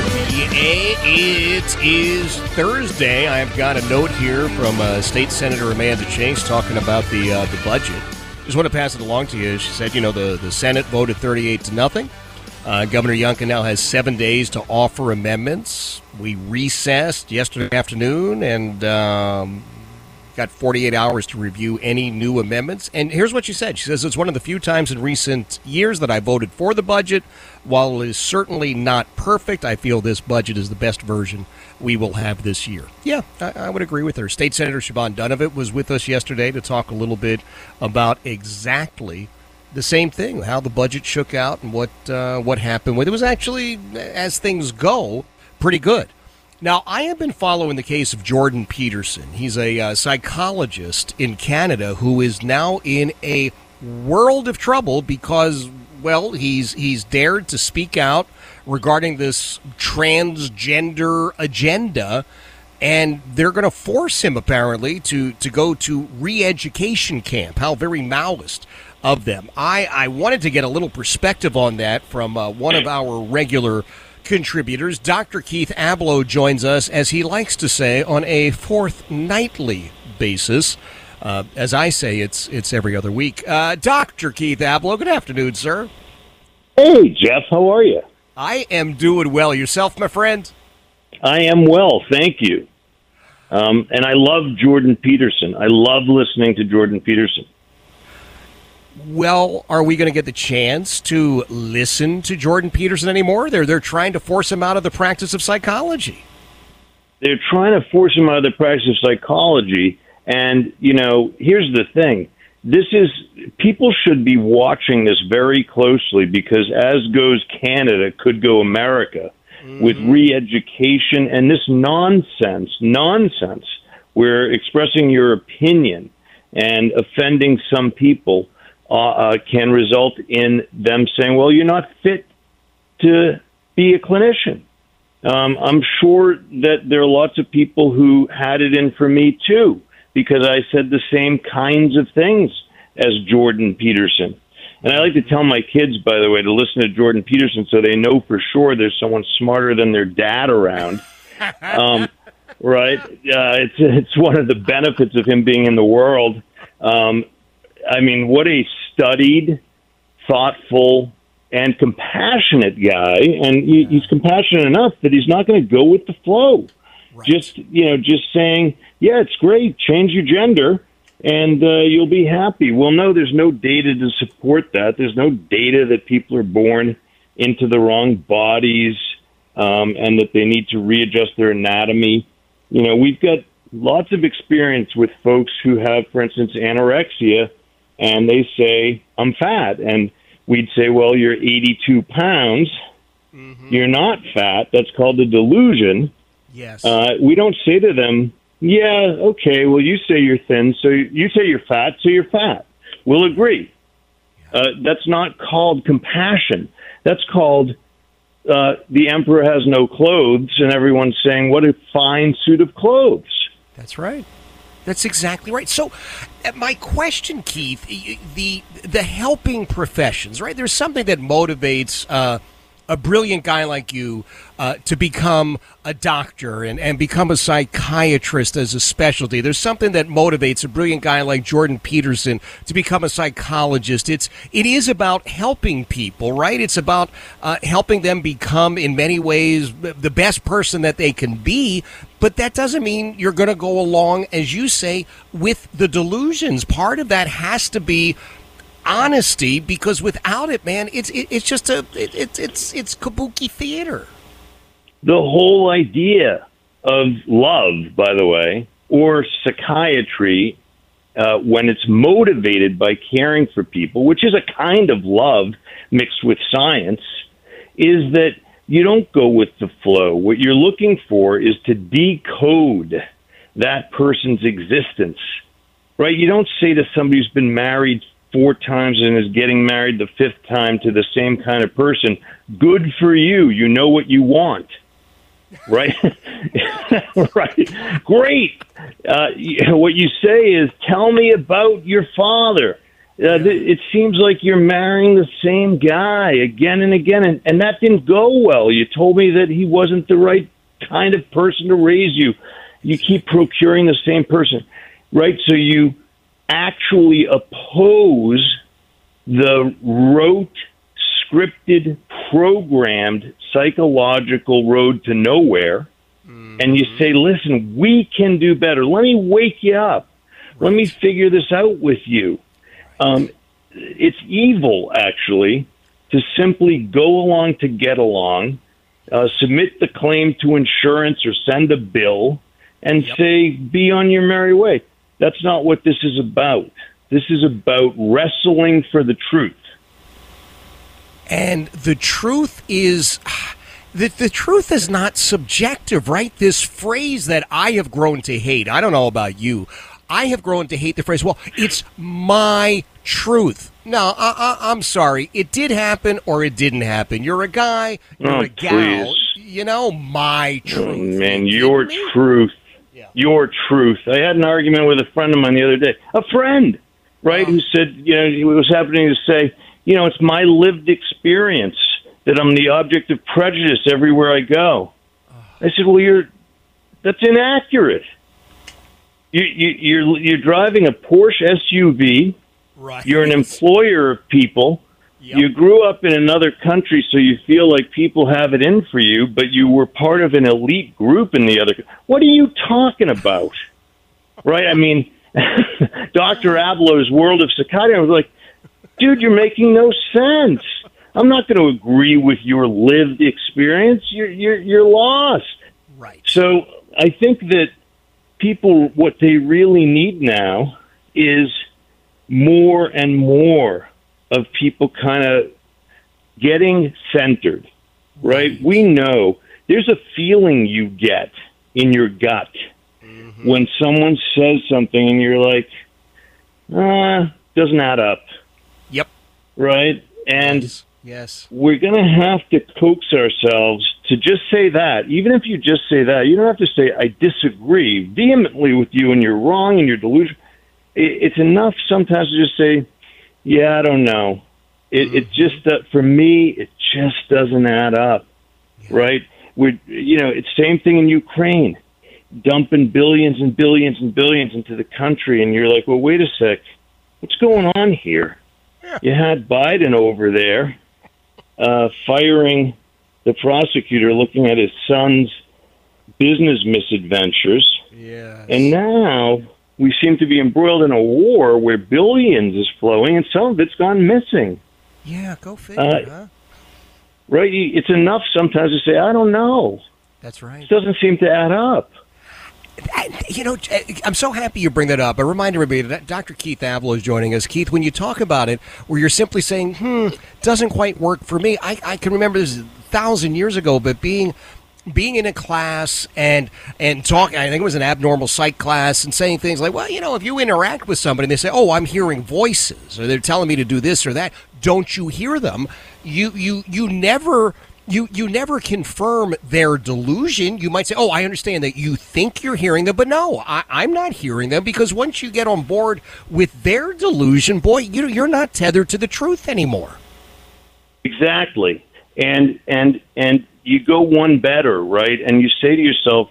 It is Thursday. I've got a note here from uh, State Senator Amanda Chase talking about the uh, the budget. Just want to pass it along to you. She said, you know, the, the Senate voted 38 to nothing. Uh, Governor Youngkin now has seven days to offer amendments. We recessed yesterday afternoon and um, got 48 hours to review any new amendments. And here's what she said. She says it's one of the few times in recent years that I voted for the budget. While it is certainly not perfect, I feel this budget is the best version we will have this year. Yeah, I, I would agree with her. State Senator Siobhan Dunnavant was with us yesterday to talk a little bit about exactly the same thing, how the budget shook out and what uh, what happened with it. was actually, as things go, pretty good. Now, I have been following the case of Jordan Peterson. He's a uh, psychologist in Canada who is now in a world of trouble because, well, he's he's dared to speak out regarding this transgender agenda, and they're going to force him apparently to to go to re-education camp. How very Maoist of them. I I wanted to get a little perspective on that from uh, one of our regular contributors. Dr. Keith Ablow joins us, as he likes to say, on a fortnightly basis. Uh, as I say, it's it's every other week. Uh, Dr. Keith Ablow, good afternoon, sir. Hey, Jeff, how are you? I am doing well. Yourself, my friend? I am well, thank you. Um, and I love Jordan Peterson. I love listening to Jordan Peterson. Well, are we going to get the chance to listen to Jordan Peterson anymore? They're they're trying to force him out of the practice of psychology. They're trying to force him out of the practice of psychology. And, you know, here's the thing this is, people should be watching this very closely because as goes Canada, could go America with mm-hmm. re education and this nonsense, nonsense, We're expressing your opinion and offending some people uh, uh, can result in them saying, well, you're not fit to be a clinician. Um, I'm sure that there are lots of people who had it in for me too, because I said the same kinds of things as Jordan Peterson. And I like to tell my kids, by the way, to listen to Jordan Peterson so they know for sure there's someone smarter than their dad around. Um, right? Uh, it's it's one of the benefits of him being in the world. Um, I mean, what a studied, thoughtful, and compassionate guy. And he, he's compassionate enough that he's not going to go with the flow. Just you know, just saying, yeah, it's great, change your gender, and uh, you'll be happy. Well, no, there's no data to support that. There's no data that people are born into the wrong bodies um, and that they need to readjust their anatomy. You know, we've got lots of experience with folks who have, for instance, anorexia, and they say, I'm fat. And we'd say, well, you're 82 pounds. You're not fat. That's called a delusion. Yes. Uh, we don't say to them, yeah, okay, well, you say you're thin, so you say you're fat, so you're fat. We'll agree. Uh, that's not called compassion. That's called uh, the emperor has no clothes, and everyone's saying, what a fine suit of clothes. That's right. That's exactly right. So, uh, my question, Keith, the the helping professions, right? There's something that motivates uh, a brilliant guy like you uh, to become a doctor and, and become a psychiatrist as a specialty. There's something that motivates a brilliant guy like Jordan Peterson to become a psychologist. It's it is about helping people, right? It's about uh, helping them become, in many ways, the best person that they can be. But that doesn't mean you're going to go along, as you say, with the delusions. Part of that has to be honesty because without it, man, it's it, it's just a it, it's it's it's kabuki theater. The whole idea of love, by the way, or psychiatry, uh, when it's motivated by caring for people, which is a kind of love mixed with science, is that you don't go with the flow. What you're looking for is to decode that person's existence, right? You don't say to somebody who's been married four times and is getting married the fifth time to the same kind of person, good for you. You know what you want. Right? right. Great. Uh, what you say is, tell me about your father. Uh, it seems like you're marrying the same guy again and again, and, and that didn't go well. You told me that he wasn't the right kind of person to raise you. You keep procuring the same person, right? So you actually oppose the rote, scripted, programmed psychological road to nowhere. Mm-hmm. And you say, listen, we can do better. Let me wake you up. Right. Let me figure this out with you. Um, it's evil, actually, to simply go along to get along, uh, submit the claim to insurance or send a bill, and yep. say, be on your merry way. That's not what this is about. This is about wrestling for the truth. And the truth is the, the truth is not subjective, right? This phrase that I have grown to hate. I don't know about you. I have grown to hate the phrase, well, it's my truth. No, I, am sorry. It did happen or it didn't happen. You're a guy, you're oh, a gal. Please. You know, my oh, truth. Oh, man, your truth your truth. I had an argument with a friend of mine the other day, a friend, right, who said, you know, he was happening to say, you know, it's my lived experience that I'm the object of prejudice everywhere I go. I said, well, you're that's inaccurate. You, you, you're you're driving a Porsche SUV. Right. You're an employer of people Yep. You grew up in another country, so you feel like people have it in for you, but you were part of an elite group in the other. What are you talking about? right? I mean, Dr. Ablow's World of Psychiatry. I was like, dude, you're making no sense. I'm not going to agree with your lived experience. You're you're you're lost. Right. So I think that people, what they really need now is more and more of people kind of getting centered, right? We know there's a feeling you get in your gut mm-hmm. when someone says something and you're like, ah, doesn't add up. Yep. Right? And yes. yes. We're going to have to coax ourselves to just say that. Even if you just say that, you don't have to say, I disagree vehemently with you and you're wrong and you're delusional. It's enough sometimes to just say, yeah, I don't know. It, it just uh, for me, it just doesn't add up, yeah. right? We, you know, it's same thing in Ukraine, dumping billions and billions and billions into the country, and you're like, well, wait a sec, what's going on here? Yeah. You had Biden over there uh, firing the prosecutor, looking at his son's business misadventures, yes. and now we seem to be embroiled in a war where billions is flowing and some of it's gone missing. Yeah, go figure, uh, huh? Right? It's enough sometimes to say, I don't know. That's right. It doesn't seem to add up. You know, I'm so happy you bring that up. I remind everybody that Dr. Keith Ablow is joining us. Keith, when you talk about it, where you're simply saying, hmm, doesn't quite work for me, I, I can remember this a thousand years ago, but being being in a class and and talking i think it was an abnormal psych class and saying things like well you know if you interact with somebody and they say oh i'm hearing voices or they're telling me to do this or that don't you hear them you you you never you you never confirm their delusion. You might say, "Oh, I understand that you think you're hearing them, but no, I, am not hearing them because once you get on board with their delusion, boy, you you're not tethered to the truth anymore." Exactly, and and and you go one better, right? And you say to yourself,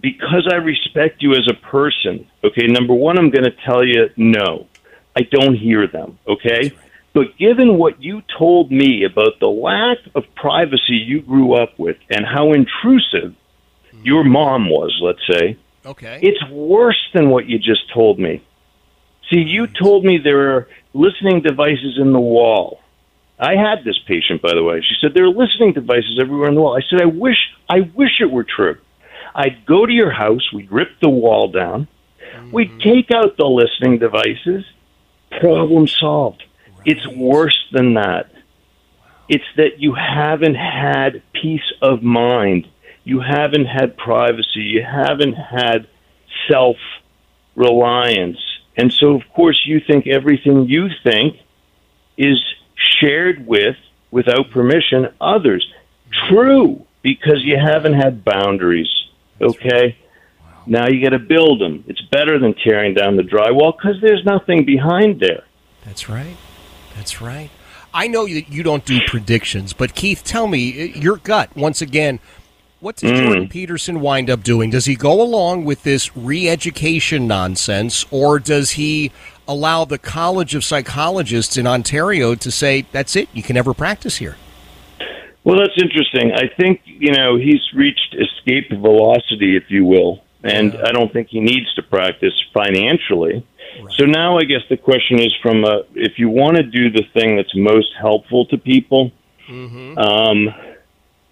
because I respect you as a person, okay, number one, I'm going to tell you no. I don't hear them, okay? But given what you told me about the lack of privacy you grew up with and how intrusive hmm. your mom was, let's say, Okay. it's worse than what you just told me. See, you told me there are listening devices in the wall. I had this patient, by the way. She said there are listening devices everywhere in the wall. I said, I wish, I wish it were true. I'd go to your house, we'd rip the wall down, we'd mm-hmm. take out the listening devices, problem solved. It's worse than that. It's that you haven't had peace of mind. You haven't had privacy. You haven't had self reliance. And so, of course, you think everything you think is shared with, without permission, others. True, because you haven't had boundaries. Okay? Now you got to build them. It's better than tearing down the drywall because there's nothing behind there. That's right. That's right. I know that you don't do predictions, but Keith, tell me uh, your gut once again. What does Jordan mm. Peterson wind up doing? Does he go along with this re-education nonsense, or does he allow the College of Psychologists in Ontario to say that's it? You can never practice here. Well, that's interesting. I think, you know, he's reached escape velocity, if you will, and I don't think he needs to practice financially. So now I guess the question is from a, if you want to do the thing that's most helpful to people, mm-hmm. um,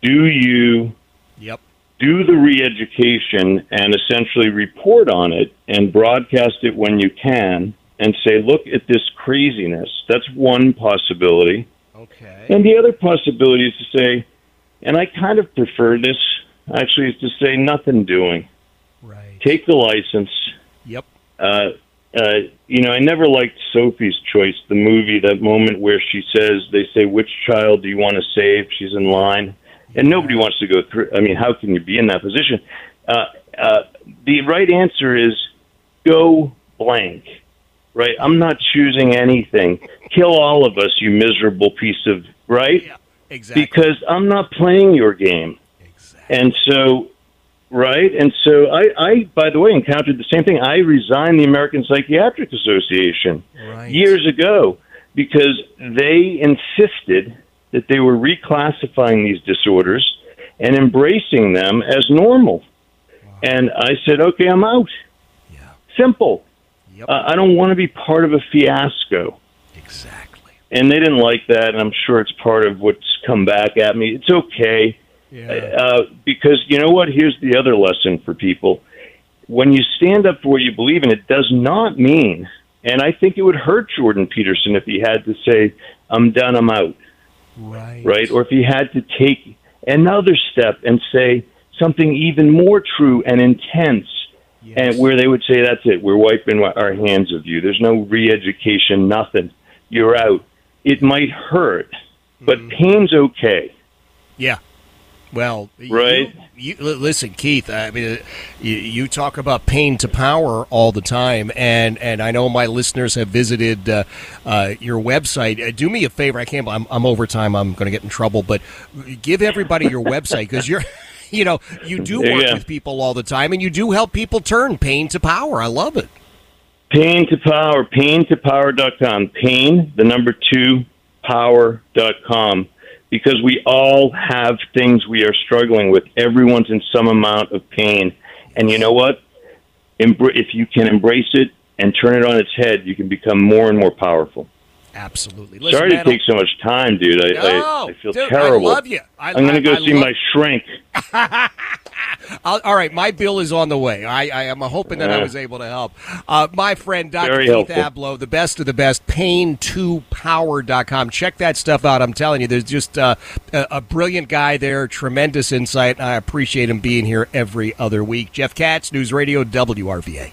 do you Yep. do the re-education and essentially report on it and broadcast it when you can and say, look at this craziness. That's one possibility. Okay. And the other possibility is to say, and I kind of prefer this, actually, is to say nothing doing. Right. Take the license. Yep. Uh, uh, you know, I never liked Sophie's Choice, the movie, that moment where she says, they say, which child do you want to save? She's in line. And nobody wants to go through. I mean, how can you be in that position? Uh, uh, the right answer is go blank, right? I'm not choosing anything. Kill all of us, you miserable piece of, right? Yeah. Exactly. because I'm not playing your game. Exactly. And so, right? And so I, I, by the way, encountered the same thing. I resigned the American Psychiatric Association Right. years ago because they insisted that they were reclassifying these disorders and embracing them as normal. And I said, okay, I'm out. Yeah. Simple. Yep. Uh, I don't want to be part of a fiasco Exactly. and they didn't like that, and I'm sure it's part of what's come back at me. It's okay, Yeah. uh, because you know what? Here's the other lesson for people: when you stand up for what you believe in, it does not mean. And I think it would hurt Jordan Peterson if he had to say, "I'm done, I'm out," Right. right? Or if he had to take another step and say something even more true and intense, Yes. and where they would say, "That's it, we're wiping our hands of you. There's no re-education, nothing. You're out." It might hurt, but Mm-hmm. pain's okay. Yeah. Well, Right. You, you, listen, Keith. I mean, uh, you, you talk about pain to power all the time, and and I know my listeners have visited uh, uh, your website. Uh, do me a favor. I can't. I'm, I'm over time. I'm going to get in trouble, but give everybody your website because you're. You know, you do work go. with people all the time, and you do help people turn pain to power. I love it. Pain to power, pain to power.com. Pain, the number two, power.com. Because we all have things we are struggling with. Everyone's in some amount of pain. And you know what? If you can embrace it and turn it on its head, you can become more and more powerful. Absolutely. Listen, Sorry to man, take so much time, dude. I, No, I, I feel dude, I love you. I- am going to go I see love- my shrink. All right, my bill is on the way. I, I am hoping that I was able to help. Uh, my friend, Dr. Keith helpful. Ablow, the best of the best, pain2power.com. Check that stuff out. I'm telling you, there's just uh, a, a brilliant guy there, tremendous insight. I appreciate him being here every other week. Jeff Katz, News Radio, WRVA.